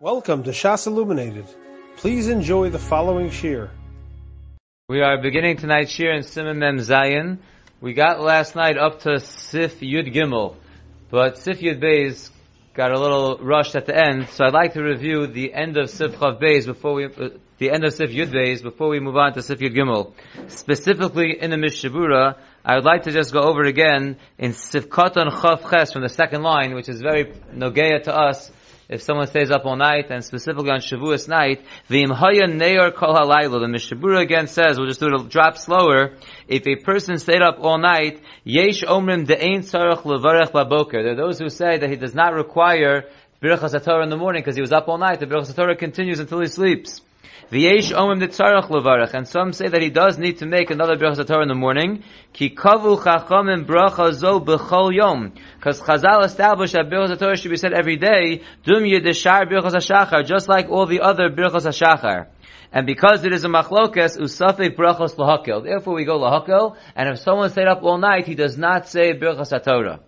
Welcome to Shas Illuminated. Please enjoy the following shir. We are beginning tonight's shir in Siman Mem Zayin. We got last night up to Sif Yud Gimel, but Sif Yud Beis got a little rushed at the end, so I'd like to review the end of Sif Chav Beis before we, uh, the end of Sif Yud Beis before we move on to Sif Yud Gimel. Specifically in the Mishabura, I would like to just go over again in Sif Katan Chav Ches from the second line, which is very nogeya to us, if someone stays up all night, and specifically on Shavuos night, v'im haya neyor kol halayla, the Mishabura again says, we'll just do it a drop slower, if a person stayed up all night, yesh omrim de'ein tzarech levarech baboker. There are those who say that he does not require Birchas HaTorah in the morning because he was up all night. The Birchas HaTorah continues until he sleeps. And some say that he does need to make another Birchas HaTorah in the morning. B'chol yom. Because Chazal established that Birchas HaTorah should be said every day, just like all the other Birchas HaShachar. And because it is a machlokes, usafik brachos lahakel. Therefore we go lahakel, and if someone stayed up all night, he does not say Birchas HaTorah.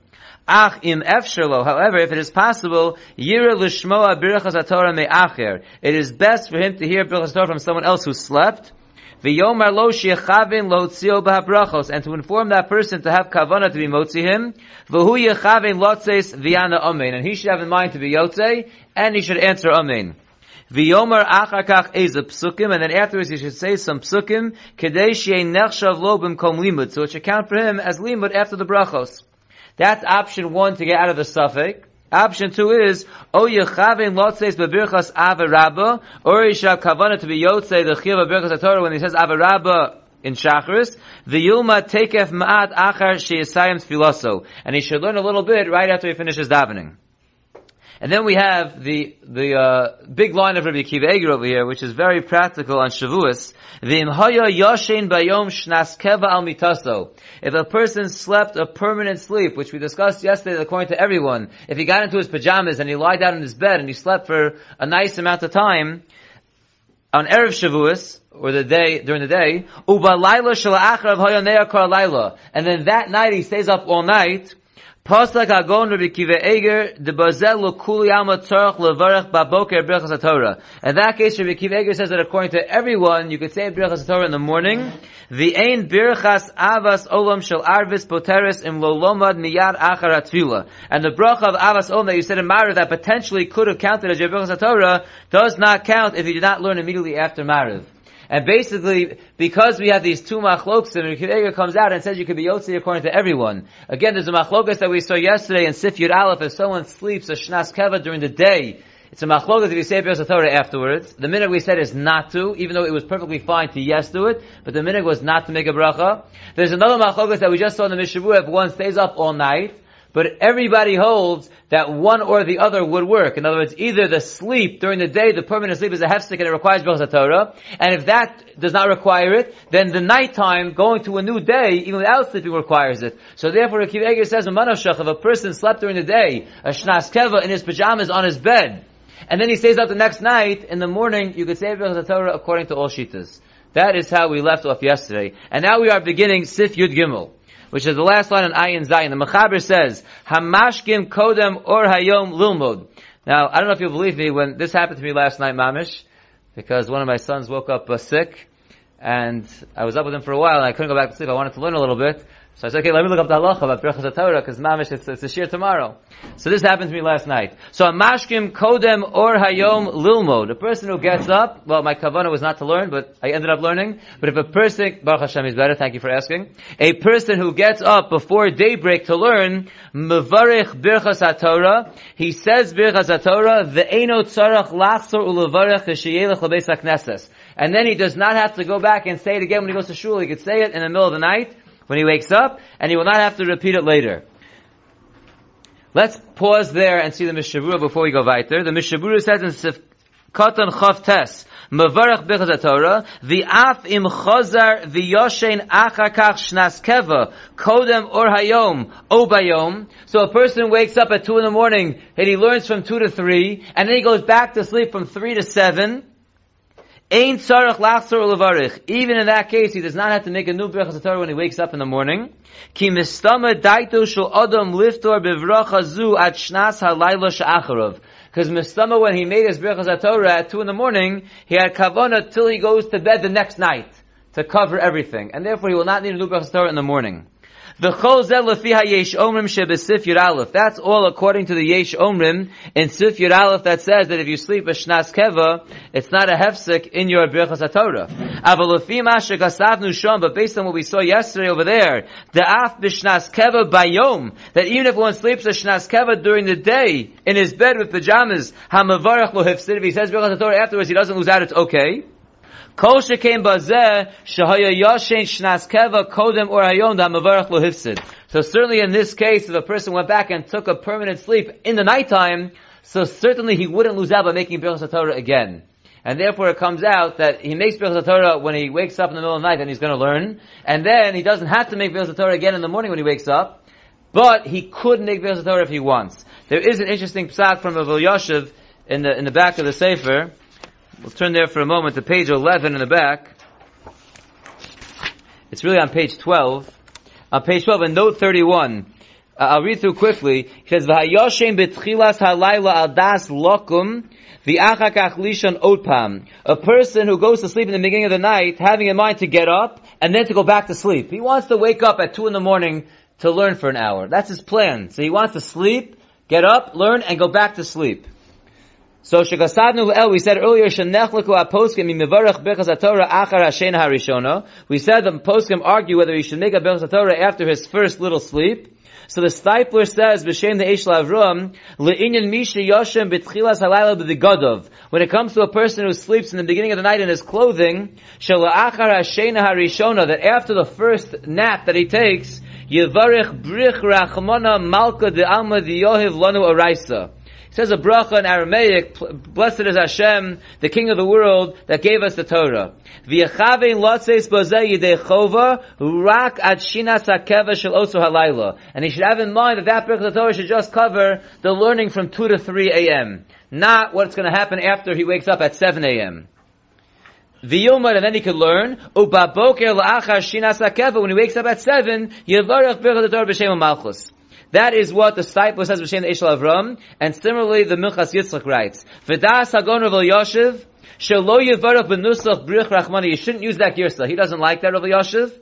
Ach im efshelo. However, if it is possible, yira lishmoa birchas me'acher. It is best for him to hear birchas Torah from someone else who slept. V'yomar lo shechavin b'habrachos, and to inform that person to have kavana to be motzi him. V'hu yechavin lotzes v'yana amen, and he should have in mind to be yotze, and he should answer amen. V'yomer achakach eza psukim, and then afterwards he should say some psukim, kedei nechshav lo b'mkom limud, so it should count for him as limud after the brachos. That's option one to get out of the suffix. Option two is, O Yechavin Lotzeis Bebirchas Avarabba, or have kavana to be Yotze, the Chiv of Birchas HaTorah, when he says Avarabba in Shachris, the Yulma Tekef Ma'at Achar She'esayim Tfiloso. And he should learn a little bit right after he finishes davening. And then we have the the uh, big line of Rabbi Akiva Eger over here, which is very practical on Shavuos. V'imhaya yashin bayom shnaskeva al mitaso. If a person slept a permanent sleep, which we discussed yesterday, according to everyone, if he got into his pajamas and he lied down in his bed and he slept for a nice amount of time, on erev Shavuos or the day during the day, uba laila kar laila, and then that night he stays up all night. Pastak Agon Rabbi Kiva Eger de Bazel Kuli Alma HaTorah. In that case, Rabbi Kiva Eger says that according to everyone, you could say Birchas HaTorah in the morning. The Ein Birchas Avas Olam Shel Arvis Poteris Im Lolomad Miyad Achar Atfila. And the bracha of Avas Olam that you said in Mariv that potentially could have counted as your Birchas HaTorah does not count if you did not learn immediately after Mariv. And basically, because we have these two machlokas, and Rikidega comes out and says you can be Yotzi according to everyone. Again, there's a machlokas that we saw yesterday in Sif Yud Aleph, if someone sleeps a Shnas Keva during the day, it's a machlokas if you say Birkas Torah afterwards. The minute we said is not to, even though it was perfectly fine to yes do it, but the minute was not to make a bracha. There's another machlokas that we just saw in the Mishavu, if one stays up all night, but everybody holds that one or the other would work. In other words, either the sleep during the day, the permanent sleep is a hefstik and it requires Birchas Torah, and if that does not require it, then the nighttime going to a new day, even without sleeping, requires it. So therefore, Akiva Eger says if a person slept during the day, a shnas keva in his pajamas on his bed, and then he stays up the next night, in the morning, you could say Birchas Torah according to all shitas. That is how we left off yesterday. And now we are beginning Sif Yud Gimel which is the last line on Ayin Zayin. The Mechaber says, Hamashkim Kodem Or Hayom Lilmod. Now, I don't know if you'll believe me, when this happened to me last night, Mamish, because one of my sons woke up uh, sick, and I was up with him for a while, and I couldn't go back to sleep. I wanted to learn a little bit. So I said, okay, let me look up the halacha about Birchas Torah, because Mamish, it's, it's a shir tomorrow. So this happened to me last night. So a mashkim kodem or hayom lilmod. A person who gets up, well, my kavana was not to learn, but I ended up learning. But if a person, Baruch Hashem is better, thank you for asking. A person who gets up before daybreak to learn, mevarich Birchas Torah, he says Birchas Torah, ve'eno tzarach lachzor ulevarich h'sheyelech lebeis. And then he does not have to go back and say it again when he goes to shul. He could say it in the middle of the night, when he wakes up, and he will not have to repeat it later. Let's pause there and see the Mishavura before we go weiter. The Mishavura says in Katan chavtes Mavarach Bechaz Torah, V'af im Chazar v'yoshen achakach shnas keva, kodem or hayom, obayom. So a person wakes up at 2 in the morning and he learns from 2 to 3, and then he goes back to sleep from 3 to 7, Ain sarach lachsor levarich. Even in that case, he does not have to make a new brachas Torah when he wakes up in the morning. Ki mistama daito shel adam liftor bevracha zu at shnas halayla she'acharov. Because mistama, when he made his brachas Torah at two in the morning, he had kavana till he goes to bed the next night to cover everything, and therefore he will not need a new brachas Torah in the morning. That's all according to the Yesh Omrim in Sif Yud Aleph that says that if you sleep a Shnas Keva, it's not a hefsek in your Birchas HaTorah. But based on what we saw yesterday over there, the Af B'Shnas Keva Bayom, that even if one sleeps a Shnas Keva during the day, in his bed with pajamas, HaMavarach Lo Hefsid, if he says Birchas HaTorah afterwards, he doesn't lose out, it's okay. Kol shekein bazeh shahaya yashen shnas keva kodem or hayom da mavarach lo. So certainly in this case, if a person went back and took a permanent sleep in the nighttime, so certainly he wouldn't lose out by making Birchas Torah again. And therefore it comes out that he makes Birchas Torah when he wakes up in the middle of the night and he's going to learn. And then he doesn't have to make Birchas Torah again in the morning when he wakes up. But he could make Birchas Torah if he wants. There is an interesting psak from Rav Yashiv in the, in the back of the Sefer. We'll turn there for a moment to page 11 in the back. It's really on page 12. On page 12, in note 31, uh, I'll read through quickly. He says, "V'hayoshem betchilas halayla al das lokum v'achakach lishon otpam." A person who goes to sleep in the beginning of the night, having in mind to get up and then to go back to sleep. He wants to wake up at two in the morning to learn for an hour. That's his plan. So he wants to sleep, get up, learn, and go back to sleep. So shekasadnu el, we said earlier, shenechleku aposkim mivarach bechas Torah achar hashen harishona. We said the poskim argue whether he should make a bechas Torah after his first little sleep. So the Steipler says, b'shem the Eish Lavrum, le'inyan misha yoshem b'tchilas halayla b'digodov. When it comes to a person who sleeps in the beginning of the night in his clothing, shala'achar hashena harishona, that after the first nap that he takes, yivarech brich rachmana malka de alma diyohiv lanu araisa. Says a bracha in Aramaic, blessed is Hashem, the King of the world, that gave us the Torah. And he should have in mind that that bracha of the Torah should just cover the learning from 2 to 3 a.m. Not what's going to happen after he wakes up at 7 a.m. And then he could learn, when he wakes up at 7, yivarach bracha the Torah b'shem malchus. That is what the Steipler says b'shem Eshel Avram, and similarly the Minchas Yitzchak writes, "V'das Hagon Rav Yoshev, shelo yivarach b'nusach brich rachmani." You shouldn't use that girsa. He doesn't like that Rav Yoshev.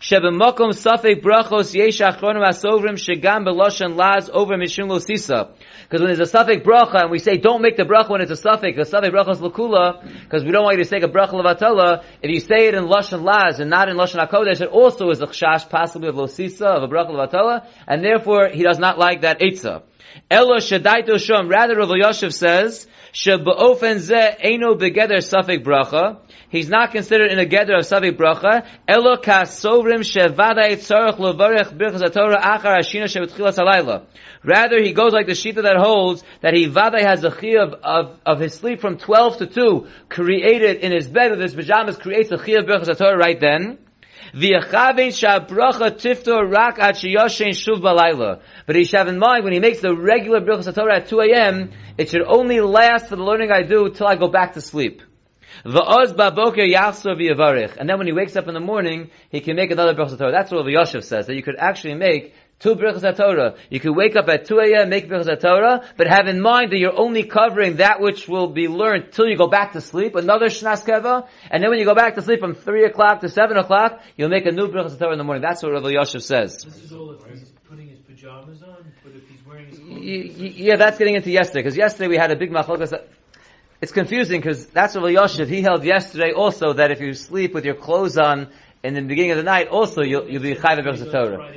Shebemokom safek brachos yesh achronim asovrim shegam beloshen laz over mishum lo. Because when there's a suffix bracha and we say don't make the bracha when it's a suffix, the suffix bracha is lakula, because we don't want you to say a bracha levatala. If you say it in lashon laz and not in lashon hakodesh, it also is a chash possibly of lo sisa of a bracha levatala, and therefore he does not like that etza. Elo shadaito shom. Rather, Rav Yoshev says shebeofen ze eno begeder suffix bracha. He's not considered in a gather of Savik Bracha. Elo kasovrim shevadai tzarech lovarech birchas Torah achar ashina shebetchilas halayla. Rather, he goes like the shita that holds that he vadai has a chi of, of, of, his sleep from 12 to 2, created in his bed with his pajamas, creates a chi of birchas Torah right then. But he should have in mind, when he makes the regular birchas Torah at 2 a.m., it should only last for the learning I do till I go back to sleep. And then when he wakes up in the morning, he can make another Birchas Torah. That's what the Yoshev says, that you could actually make two Birchas Torah. You could wake up at 2 a.m., make Birchas Torah, but have in mind that you're only covering that which will be learned till you go back to sleep, another Shnas Keva, and then when you go back to sleep from 3 o'clock to 7 o'clock, you'll make a new Birchas Torah in the morning. That's what Rav Yoshev says. This is all if he's putting his pajamas on, but if he's wearing his clothes... Yeah, that's getting into yesterday, because yesterday we had a big machlokas it's confusing because that's what Yoshev, he held yesterday also that if you sleep with your clothes on in the beginning of the night, also you'll, you'll be chayv of Torah.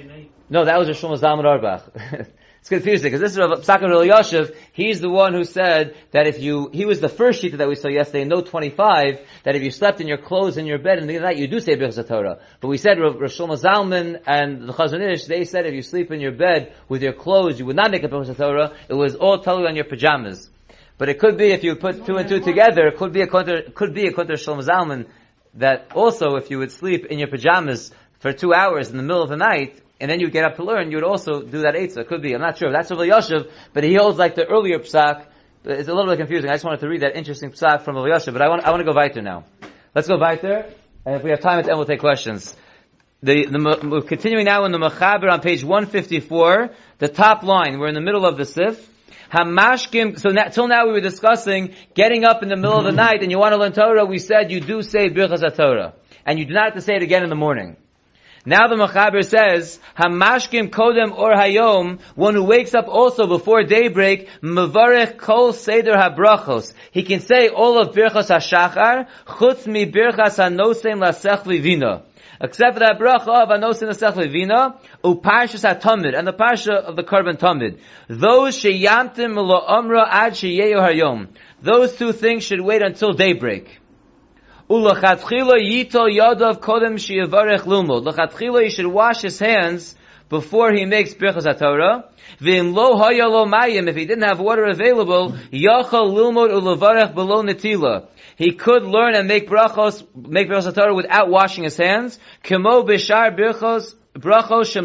No, that was a Shlomo Zalman Auerbach. it's confusing because this is Rav Psaka Yoshev. He's the one who said that if you, he was the first shita that we saw yesterday in note 25, that if you slept in your clothes in your bed in the night, you do say Birchas Torah. But we said Rav, Shlomo Zalman and the Chazon Ish, they said if you sleep in your bed with your clothes, you would not make a Birchas Torah. It was all totally on your pajamas. But it could be if you put two and two together, it could be a konter, could be a konter Shlomo Zalman that also if you would sleep in your pajamas for two hours in the middle of the night, and then you get up to learn, you would also do that eitzah. Could be. I'm not sure. That's Rav Yoshev, but he holds like the earlier psak. It's a little bit confusing. I just wanted to read that interesting psak from Rav Yoshev, but I want, I want to go weiter now. Let's go weiter, and if we have time at the end, we'll take questions. The, the, we're continuing now in the Mechaber on page 154, the top line. We're in the middle of the Sif. Hamashkim, so na- till now we were discussing getting up in the middle of the night and you want to learn Torah, we said you do say Birchas Torah. And you do not have to say it again in the morning. Now the Machaber says, Hamashkim Kodem or Hayom, one who wakes up also before daybreak, Mavarech Kol Seder HaBrachos. He can say all of Birchas HaShachar, Chutz mi Birchas HaNosem Lasech Vivina. Except for that bracha of Anosim Lasech Vivina, Uparshas HaTamid, and the Parsha of the Karban Tamid. Those Sheyamtim Lo Amra Ad Sheyeyo Hayom. Those two things should wait until daybreak. Ulachatchila yitol yadav kodem shiyavarech lumod. Lachatchila, he should wash his hands before he makes birchas haTorah. V'im lo haya lo mayim, if he didn't have water available, yachal lilmod ulavarech below netila. He could learn and make brachos, make birchas haTorah without washing his hands. Kemo bishar birchos, brachos.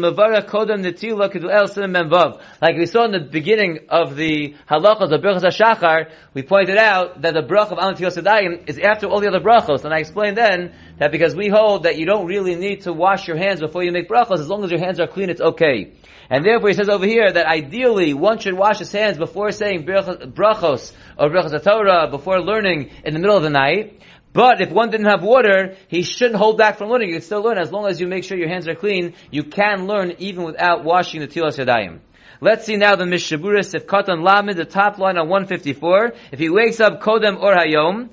Like we saw in the beginning of the halachos of birchas hashachar, we pointed out that the brach of Alantios Sedayim is after all the other brachos, and I explained then that because we hold that you don't really need to wash your hands before you make brachos, as long as your hands are clean, it's okay. And therefore he says over here that ideally one should wash his hands before saying brachos or brachos Torah, before learning in the middle of the night. But if one didn't have water, he shouldn't hold back from learning. You can still learn as long as you make sure your hands are clean. You can learn even without washing the tilas yadayim. Let's see now the Mishaburis if Katan Lamed, the top line on 154. If he wakes up Kodem or Hayom,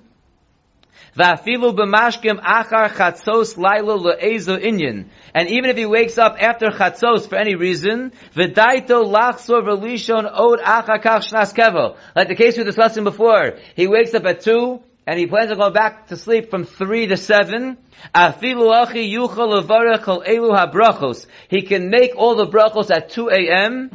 Va'afilu b'mashkim achar chatzos laila le'ezo inyan. And even if he wakes up after chatzos for any reason, v'daito lachsor v'lishon od achar kach shnas kevel. Like the case we discussed before. He wakes up at 2, and he plans on going back to sleep from 3 to 7. Afilu achi yuchal levarech al elu habrachos. He can make all the brachos at 2 a.m.,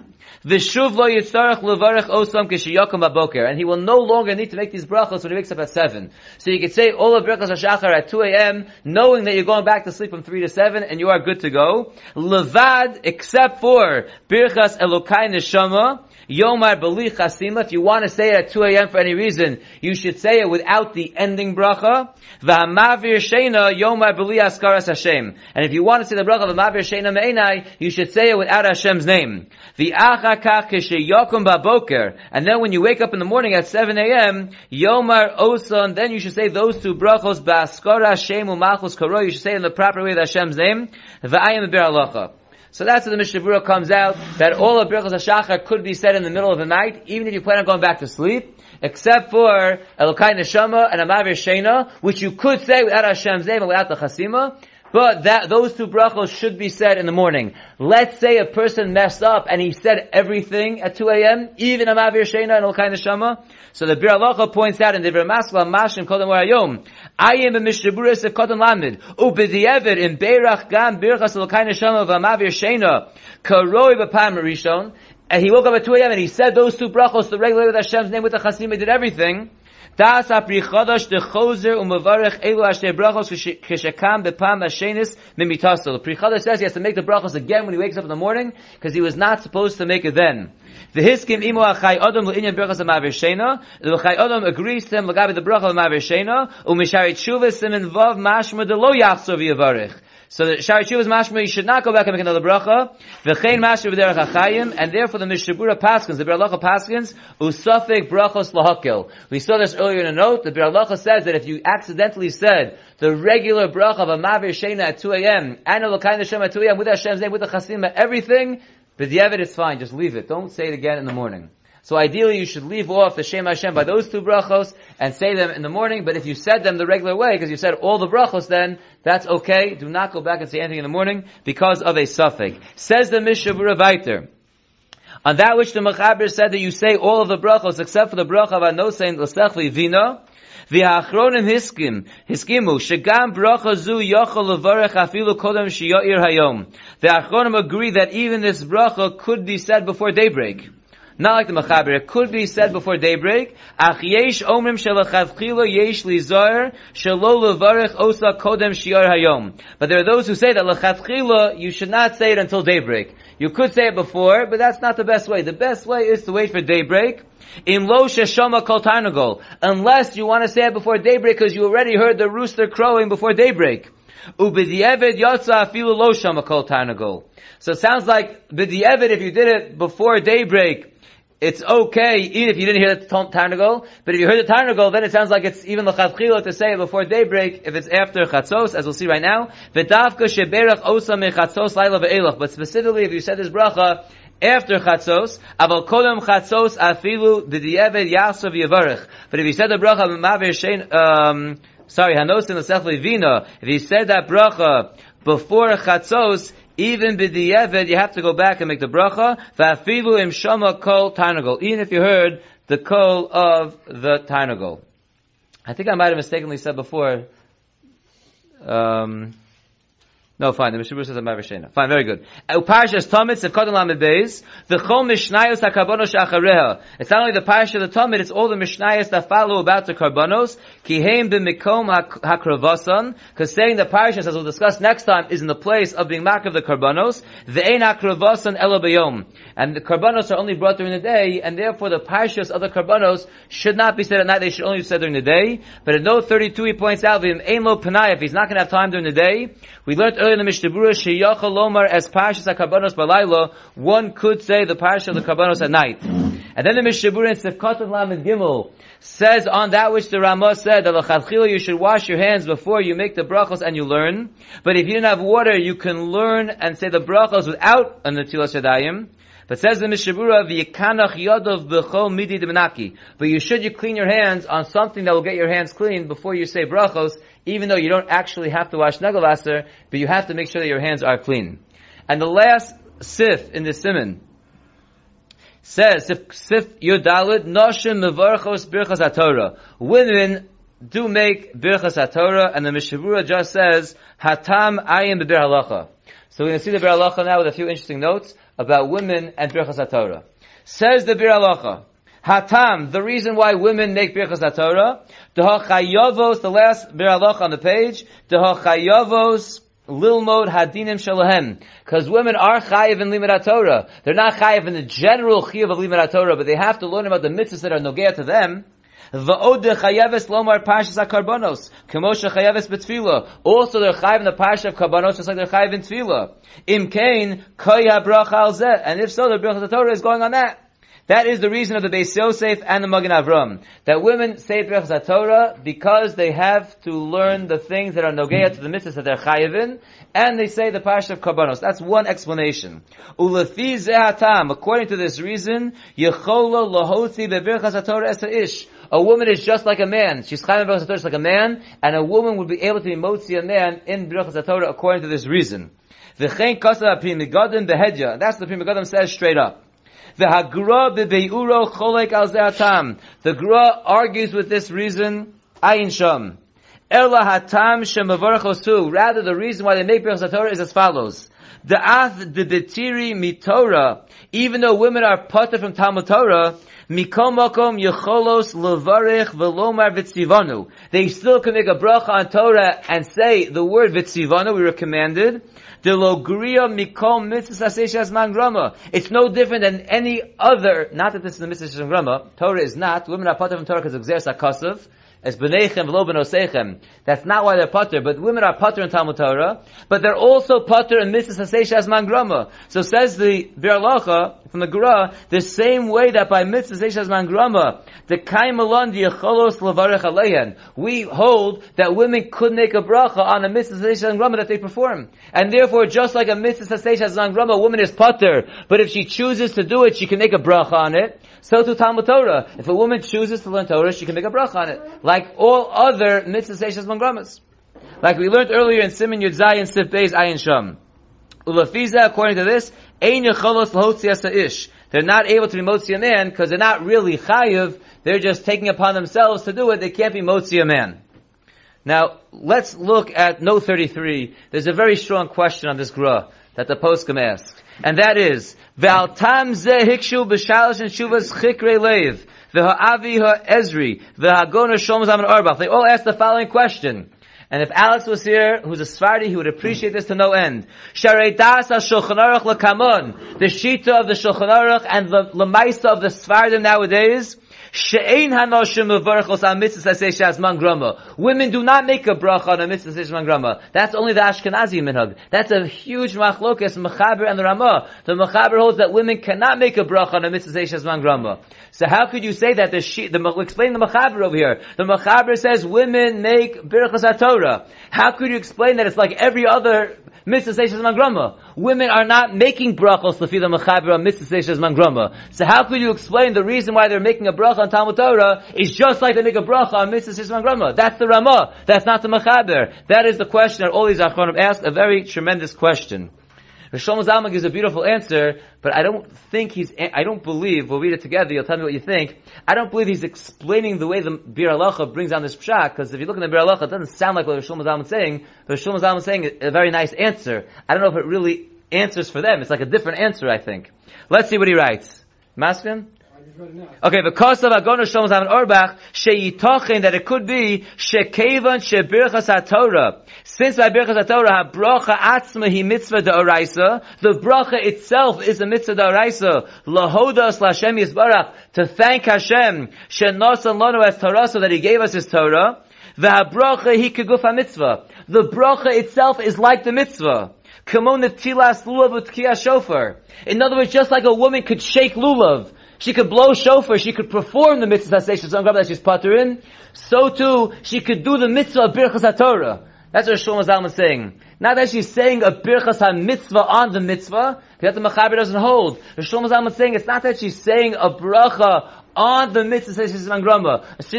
V'shuv lo yitzarech levarech osam kishiyakum aboker. And he will no longer need to make these brachos when he wakes up at 7. So you could say all of brachos hashachar at 2 a.m., knowing that you're going back to sleep from 3 to 7, and you are good to go. Levad, except for birchas elokai neshama, Yomar Beli Chasima, if you want to say it at 2 a.m. for any reason, you should say it without the ending bracha. V'hamavir Sheina Yomar Beli Askaras Hashem. And if you want to say the bracha of Hamavir Sheina Me'enai, you should say it without Hashem's name. V'achakach Kishayakum Baboker. And then when you wake up in the morning at 7 a.m., Yomar Osan, then you should say those two brachos, Ba'askara Hashem U'malchus Karo, you should say in the proper way with Hashem's name. V'ayim Bir Alacha. So that's where the Mishnah comes out, that all of Birchas HaShachar could be said in the middle of the night, even if you plan on going back to sleep, except for Elokai Neshama and Amavir Shena, which you could say without Hashem's name and without the Chasima, but that, those two brachos should be said in the morning. Let's say a person messed up and he said everything at 2 a.m., even a Amavir Shena and Elokai Neshama. So the Bir points out in the Maskla Mashim Kodem Ayom, I am a Mishaburis of Kotan Lamed. Ubediever in Beirach Gam Birchas Elokai Neshama V'Amavir Shena. Karoi B'Pam Rishon. And he woke up at 2 a.m. and he said those two brachos, the regular with Hashem's name with the Chasim, did everything. Das apri chodosh de chozer umavarech elu asher brachos kishakam bepam ashenis mimitasol. The pri chodosh says he has to make the brachos again when he wakes up in the morning because he was not supposed to make it then. The hiskim imo achai adam le'inyan brachos amaver shena. The achai adam agrees to him lagabi the bracha amaver shena umishari tshuva simin vav mashma de lo yachsov yavarech. So the Shari Tshuva is you should not go back and make another bracha. V'chein mashma v'derech hachayim, and therefore the Mishabura Paskins, the Beralacha Paskins, usafik brachos lahakil. We saw this earlier in a note, the Beralacha says that if you accidentally said the regular bracha of a Mavir Shena at 2 a.m., and a Lokai Hashem at 2 a.m., with Hashem's name, with the Chasima, everything, but the is fine, just leave it. Don't say it again in the morning. So ideally you should leave off the Shem Hashem by those two brachos and say them in the morning, but if you said them the regular way, because you said all the brachos then, that's okay. Do not go back and say anything in the morning because of a suffix. Says the Mishabura Vaiter. On that which the Mechaber said that you say all of the brachos except for the bracha of Anosein L'Sechli Vina, V'ha'achronim hiskim, hiskimu, shegam bracha zu yochel levarech afilu kodem shiyoir hayom. The achronim agree that even this bracha could be said before daybreak. Not like the Mechaber. It could be said before daybreak. Ach yesh omrim shelachavchila yesh lizar shelo levarech osa kodem shiar hayom. But there are those who say that lachavchila you should not say it until daybreak. You could say it before, but that's not the best way. The best way is to wait for daybreak. In lo sheshama kol tarnagol. Unless you want to say it before daybreak because you already heard the rooster crowing before daybreak. Ubidiyeved yotza afilu lo shama kol tarnagol. So it sounds like bidiyeved if you did it before daybreak, it's okay, even if you didn't hear the Tarnagol, but if you heard the Tarnagol, then it sounds like it's even l'chadchila to say it before daybreak, if it's after Chatzos, as we'll see right now. But specifically, if you said this bracha, after Chatzos, aval kodem Chatzos afilu didiyeved yasav yavarech. But if you said the bracha maver shein, um, sorry, hanos in the Sef Levina, if you said that bracha before Chatzos, even b'di'evet, you have to go back and make the bracha. Va'afilu im shama kol tarnagol. Even if you heard the kol of the tarnagol. I think I might have mistakenly said before, um, no, fine. The Mishabur says a Mavashena. Fine, very good. Uh, Uparshas Tomit Sefkodin Lamed Beis. The Chom Mishnayos HaKarbonos Shachareha. It's not only the Parsha of the Tomit, it's all the Mishnayos that follow about the Karbonos. Kiheim b'mikom hakravasan. Because saying the Parshas, as we'll discuss next time, is in the place of being mark of the Karbonos. The Ein hakravasan elo And the Karbonos are only brought during the day, and therefore the Parshas of the Karbonos should not be said at night, they should only be said during the day. But in note 32 he points out, Ein lo if he's not going to have time during the day, we learned earlier in the Mishnah Berurah Lomar as Parshas HaKarbanos Balayla, one could say the Parsha of the Karbanos at night. And then the Mishnah Berurah in Sefkat Gimel says on that which the Ramah said that you should wash your hands before you make the brachos and you learn. But if you didn't have water, you can learn and say the brachos without a Netilas Yadayim. But says the Mishabura, v'yikanach yodov b'chol midi demenaki. But you should you clean your hands on something that will get your hands clean before you say brachos, even though you don't actually have to wash nagelvaser, but you have to make sure that your hands are clean. And the last sif in the simon says, sif, yodalid, noshim mevarchos birchas haTorah. Women do make birchas haTorah, and the Mishabura just says, hatam ayim bebir halacha. So we're going to see the Bir Halacha now with a few interesting notes about women and Birchas HaTorah. Says the Bir Halacha, Hatam, the reason why women make Birchas HaTorah, Dehachayavos, the last Bir Halacha on the page, Dehachayavos, Lilmod Hadinim Shalahem. Because women are chayiv in Limud Torah. They're not chayiv in the general chayiv of Limud Torah, but they have to learn about the mitzvahs that are nogea to them. Va'od chayaves lomar parshas karbonos, kemosha chayaves betfila. Also, they're chayiv in the parsha of karbonos, just like they're chayiv in tefillah. Im kain koya bracha al. And if so, the bracha Torah is going on that. That is the reason of the Beis Yosef and the Magen Avram. That women say Brachas Torah because they have to learn the things that are nogea to the mitzvahs that they're chayivin, and they say the Parsha of Karbanos. That's one explanation. Ulefi zehatam, according to this reason, Yechola lohoti beBrachas Torah es ish. A woman is just like a man. She's chayim Brachas Torah like a man, and a woman would be able to be motzi a man in Brachas Torah according to this reason. V'chein kasav Pri Megadim behedya. That's what the Pri Megadim says straight up. The Hagra bebeuro cholek al zeatam. The Gra argues with this reason. Ayin sham. Ela hatam shemavarchosu. Rather, the reason why they make Birchas Torah is as follows. The ath the detiri mitorah. Even though women are putter from Talmud Torah, Mikom yecholos levarich velomar vitzivanu. They still can make a bracha on Torah and say the word vitzivanu. We were commanded. The logria mikom mitzvah. It's no different than any other. Not that this is the mitzvah grama. Torah is not. Women are part of Torah because of Sakosov as b'neichem v'lo b'nosechem. That's not why they're pater, but women are pater in Talmud Torah, but they're also pater in Mitzvah Sasesha as Mangrama. So says the Birlacha from the Gra, the same way that by Mitzvah Sasesha as Mangrama, the Kaimalon diacholos lavarech aleihen, we hold that women could make a bracha on a Mitzvah Sasesha as Mangrama that they perform. And therefore, just like a Mitzvah Sasesha as Mangrama, a woman is pater, but if she chooses to do it, she can make a bracha on it. So to Talmud Torah. If a woman chooses to learn Torah, she can make a bracha on it. Like all other mitzvahs, seishas, mangramas. Like we learned earlier in Siman Yud Zayin Sif Beis Ayin Sham. Ulafiza, according to this, Ein Yecholos Lahotzi Ish. They're not able to be motzi a man because they're not really chayiv. They're just taking upon themselves to do it. They can't be motzi a man. Now, let's look at note 33. There's a very strong question on this gra that the poskim asked. And that is, V'altam ze hikshu b'shalish and shuvas chikre leiv, v'ha'avi ha'ezri, v'ha'gona shom zaman arbach. They all ask the following question. And if Alex was here, who's a Sephardi, he would appreciate this to no end. Sharei das ha-Shulchan Aruch l'kamon. The Shita of the Shulchan Aruch and the Lamaisa of the Sephardim nowadays She'ein hanoshim mevarchos on mitzvah shas mangrama. Women do not make a bracha on a mitzvah shas mangrama. That's only the Ashkenazi minhag. That's a huge machlokas, Mechaber and the Ramah. The Mechaber holds that women cannot make a bracha on a mitzvah shas mangrama. So how could you say that the she, the, explain the Mechaber over here. The Mechaber says women make birchas Torah. How could you explain that it's like every other mitzvah seishes mangrama. Women are not making brachos lefila mechaber mitzvah seishes mangrama. So how could you explain the reason why they're making a bracha on Talmud Torah is just like they make a bracha on mitzvah seishes mangrama? That's the Ramah. That's not the mechaber. That is the question that all these achronim ask. A very tremendous question. Shlomo Zalman gives a beautiful answer, but I don't think he's, I don't believe, we'll read it together, you'll tell me what you think. I don't believe he's explaining the way the Bir Halacha brings down this pshat, because if you look in the Bir Halacha, it doesn't sound like what Shlomo Zalman is saying, but Shlomo Zalman is saying a very nice answer. I don't know if it really answers for them. It's like a different answer, I think. Let's see what he writes. Maskin? Okay, because of Agona Shlomo Zalman Auerbach, sheyitochen that it could be shekevan shebirchas haTorah. Since by birchas haTorah bracha atzma hi mitzvah oraisa, the bracha itself is a mitzvah oraisa. Lahodas lashem yisbarach to thank Hashem shenosan lanu as Torah so that He gave us His Torah. The bracha hi keguf mitzvah. The bracha itself is like the mitzvah. In other words, just like a woman could shake lulav, she could blow shofar, she could perform the mitzvah that she's pater in, so too, she could do the mitzvah of Birchas HaTorah. That's what Shlomo Zalman is saying. Not that she's saying a Birchas HaMitzvah on the mitzvah, because the Mechaber doesn't hold. Shlomo Zalman is saying it's not that she's saying a bracha on the mitzvah, she's. She's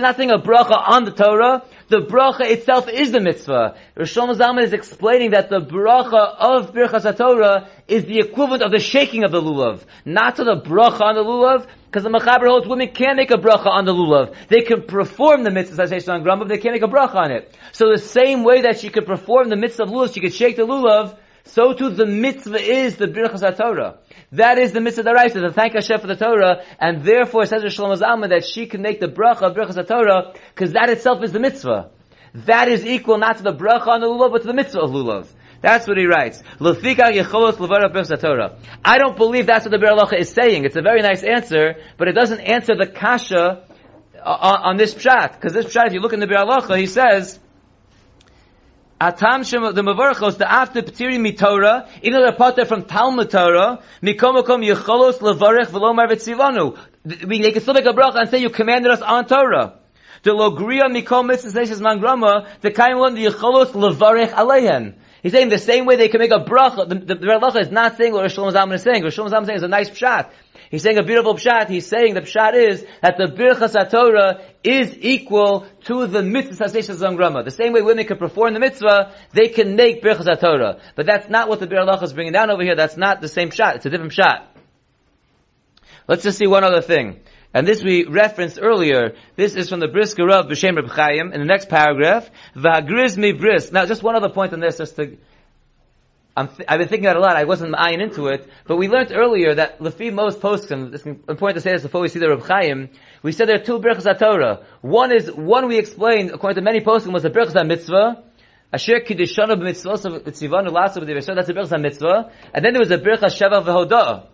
not saying a bracha on the Torah. The bracha itself is the mitzvah. Rishon Zalman is explaining that the bracha of Birchas Torah is the equivalent of the shaking of the lulav. Not to the bracha on the lulav, because the Mechaber holds women can't make a bracha on the lulav. They can perform the mitzvah, says on Grumba, but they can't make a bracha on it. So the same way that she could perform the mitzvah of lulav, she could shake the lulav, so too the mitzvah is the Birchas Torah. That is the mitzvah daraisa, to thank Hashem for the Torah, and therefore says Shlomo Zalman that she can make the bracha of Birchas Torah, because that itself is the mitzvah. That is equal not to the bracha on the lulav, but to the mitzvah of lulav. That's what he writes. I don't believe that's what the Bir is saying. It's a very nice answer, but it doesn't answer the kasha on, on this pshat. Because this pshat, if you look in the Bir he says, Atam Shem the Mavarchos the after Ptiri mitora even they're part from Talmud Torah, Mikomokom Yecholos Levarech Velomar Vetzivanu. They can still make a bracha and say you commanded us on Torah. The Logria Mikom Mitzvah Mangrama, the Kaim one the Yecholos Levarech Aleihem. He's saying the same way they can make a bracha. The, the, the is not saying what Rosh Zalman is saying. Rosh Zalman is saying is a nice pshat. He's saying a beautiful pshat. He's saying the pshat is that the birchas Torah is equal to the mitzvah Zangrama. The same way women can perform the mitzvah, they can make birchas Torah. But that's not what the Bir is bringing down over here. That's not the same pshat. It's a different pshat. Let's just see one other thing. And this we referenced earlier. This is from the Brisker of B'Shem Reb Chaim in the next paragraph. V'agriz mi bris. Now, just one other point on this, just to i have been thinking about a lot. I wasn't eyeing into it, but we learned earlier that lefi most poskim. It's important to say this before we see the Reb Chaim. We said there are two berachas Torah. One is one we explained according to many poskim was the berachas mitzvah. Asher kiddishana b'mitzvah b'divrei That's a berachas mitzvah. And then there was a berachas sheva v'hodah.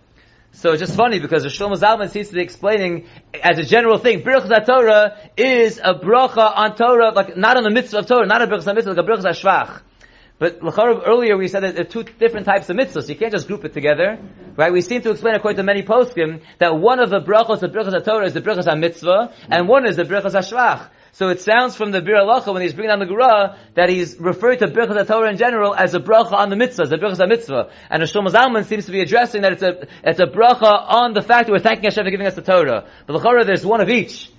So it's just funny because the Shlomo Zalman seems to be explaining as a general thing, Birchas Torah is a bracha on Torah, like not on the mitzvah of Torah, not a Birchas mitzvah, like a Birchas Shvach. But earlier we said that there are two different types of mitzvahs. You can't just group it together, right? We seem to explain according to many poskim that one of the brachos of brachos Torah is the brachos mitzvah, and one is the brachos shvach. So it sounds from the Bir Alacha when he's bringing down the Gura that he's referring to Birchas Torah in general as a bracha on the mitzvah, the Birchas mitzvah. And the Shlomo Zalman seems to be addressing that it's a, it's a bracha on the fact that we're thanking Hashem for giving us the Torah. But L'chara, there's one of each.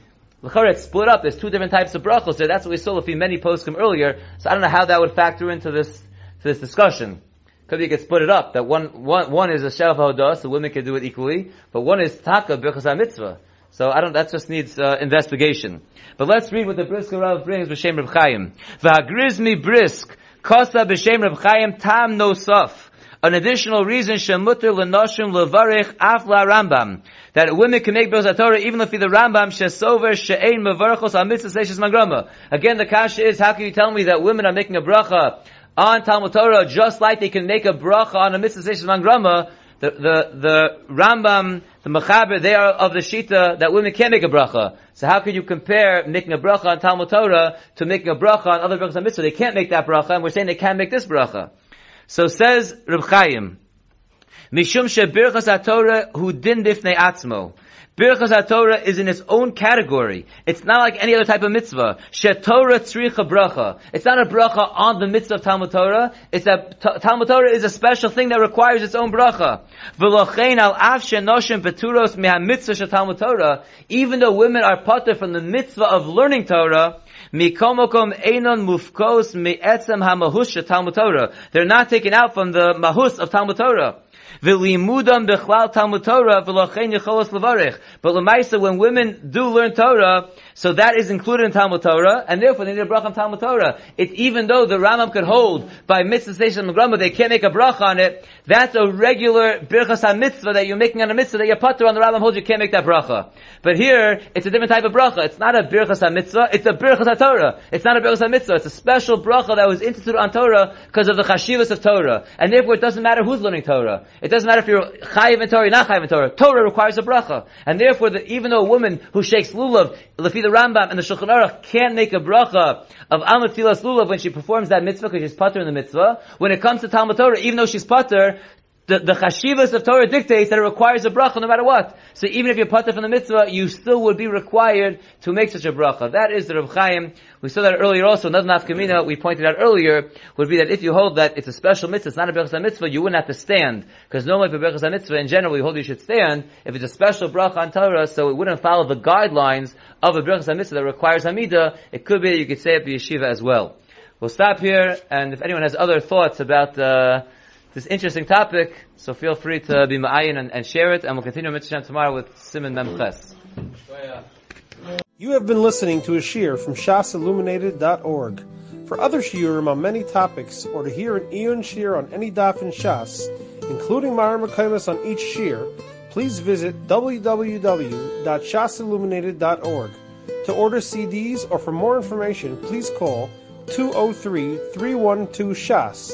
L'chara, it's split up. There's two different types of brachos there. That's what we saw with many poskim earlier. So I don't know how that would factor into this, to this discussion. Could be could split it up. That one, one, one is a Sheva Hodah, so women can do it equally. But one is Taka Birchas mitzvah. So I don't, that just needs uh, investigation. But let's read what the Brisker Rav brings b'Shem Rav Chaim. V'agrizmi brisk, kosa b'Shem Rav Chaim tam nosaf. An additional reason, shemuter l'noshim levarich af la Rambam. That women can make Birchas Torah even if the Rambam shesover she'ein mevarchos al mitzvah seishes magrama. Again, the kasha is, how can you tell me that women are making a bracha on Talmud Torah just like they can make a bracha on a mitzvah seishes magrama? The, the, the Rambam, the Mechaber, they are of the Shita that women can't make a bracha. So how could you compare making a bracha on Talmud Torah to making a bracha on other brachas on mitzvah? They can't make that bracha, and we're saying they can make this bracha. So says Reb Chaim, Mishum she birchas Torah hu din difnei atzmo. Birchas Torah is in its own category. It's not like any other type of mitzvah. She Torah tzricha bracha. It's not a bracha on the mitzvah of Talmud Torah. It's that Talmud Torah is a special thing that requires its own bracha. V'lochein al av shenoshim beturos meha mitzvah she Talmud Torah. Even though women are potter from the mitzvah of learning Torah, Mikomokom einon mufkos me'etzem hamahus Talmud Torah. They're not taken out from the mahus of Talmud Torah. But lemaisa, when women do learn Torah, so that is included in Talmud Torah, and therefore they need a bracha on Talmud Torah. It's even though the Rambam could hold by mitzvah station and they can't make a bracha on it, that's a regular birchas mitzvah that you're making on a mitzvah that your pater on the Rambam holds you can't make that bracha. But here, it's a different type of bracha. It's not a birchas mitzvah, it's a birchas Torah. It's not a birchas mitzvah, it's a special bracha that was instituted on Torah because of the chashivas of Torah. And therefore it doesn't matter who's learning Torah. It doesn't matter if you're chayiv in Torah, not chayiv in Torah. Torah requires a bracha. And therefore, the, even though a woman who shakes lulav, lefi the Rambam and the Shulchan Aruch can't make a bracha of Amud Filas lulav when she performs that mitzvah because she's pater in the mitzvah, when it comes to Talmud Torah, even though she's pater, the, the chashivas of Torah dictates that it requires a bracha no matter what. So even if you're pater from the mitzvah, you still would be required to make such a bracha. That is the Rav Chaim. We saw that earlier also. Another nafkamina we pointed out earlier would be that if you hold that it's a special mitzvah, it's not a berachas mitzvah, you wouldn't have to stand. Because normally for berachas mitzvah, in general, we hold you should stand. If it's a special bracha on Torah, so it wouldn't follow the guidelines of a berachas mitzvah that requires hamida, it could be that you could say it the yeshiva as well. We'll stop here, and if anyone has other thoughts about uh, this interesting topic, so feel free to be ma'ayin and, and share it, and we'll continue Mitzvah tomorrow with Siman Memches. You have been listening to a shiur from shasilluminated.org. For other shiurim on many topics, or to hear an Eon shiur on any daf in Shas, including Mareh Mekomos on each shiur, please visit www.shasilluminated.org. To order CDs or for more information, please call 203 312 Shas.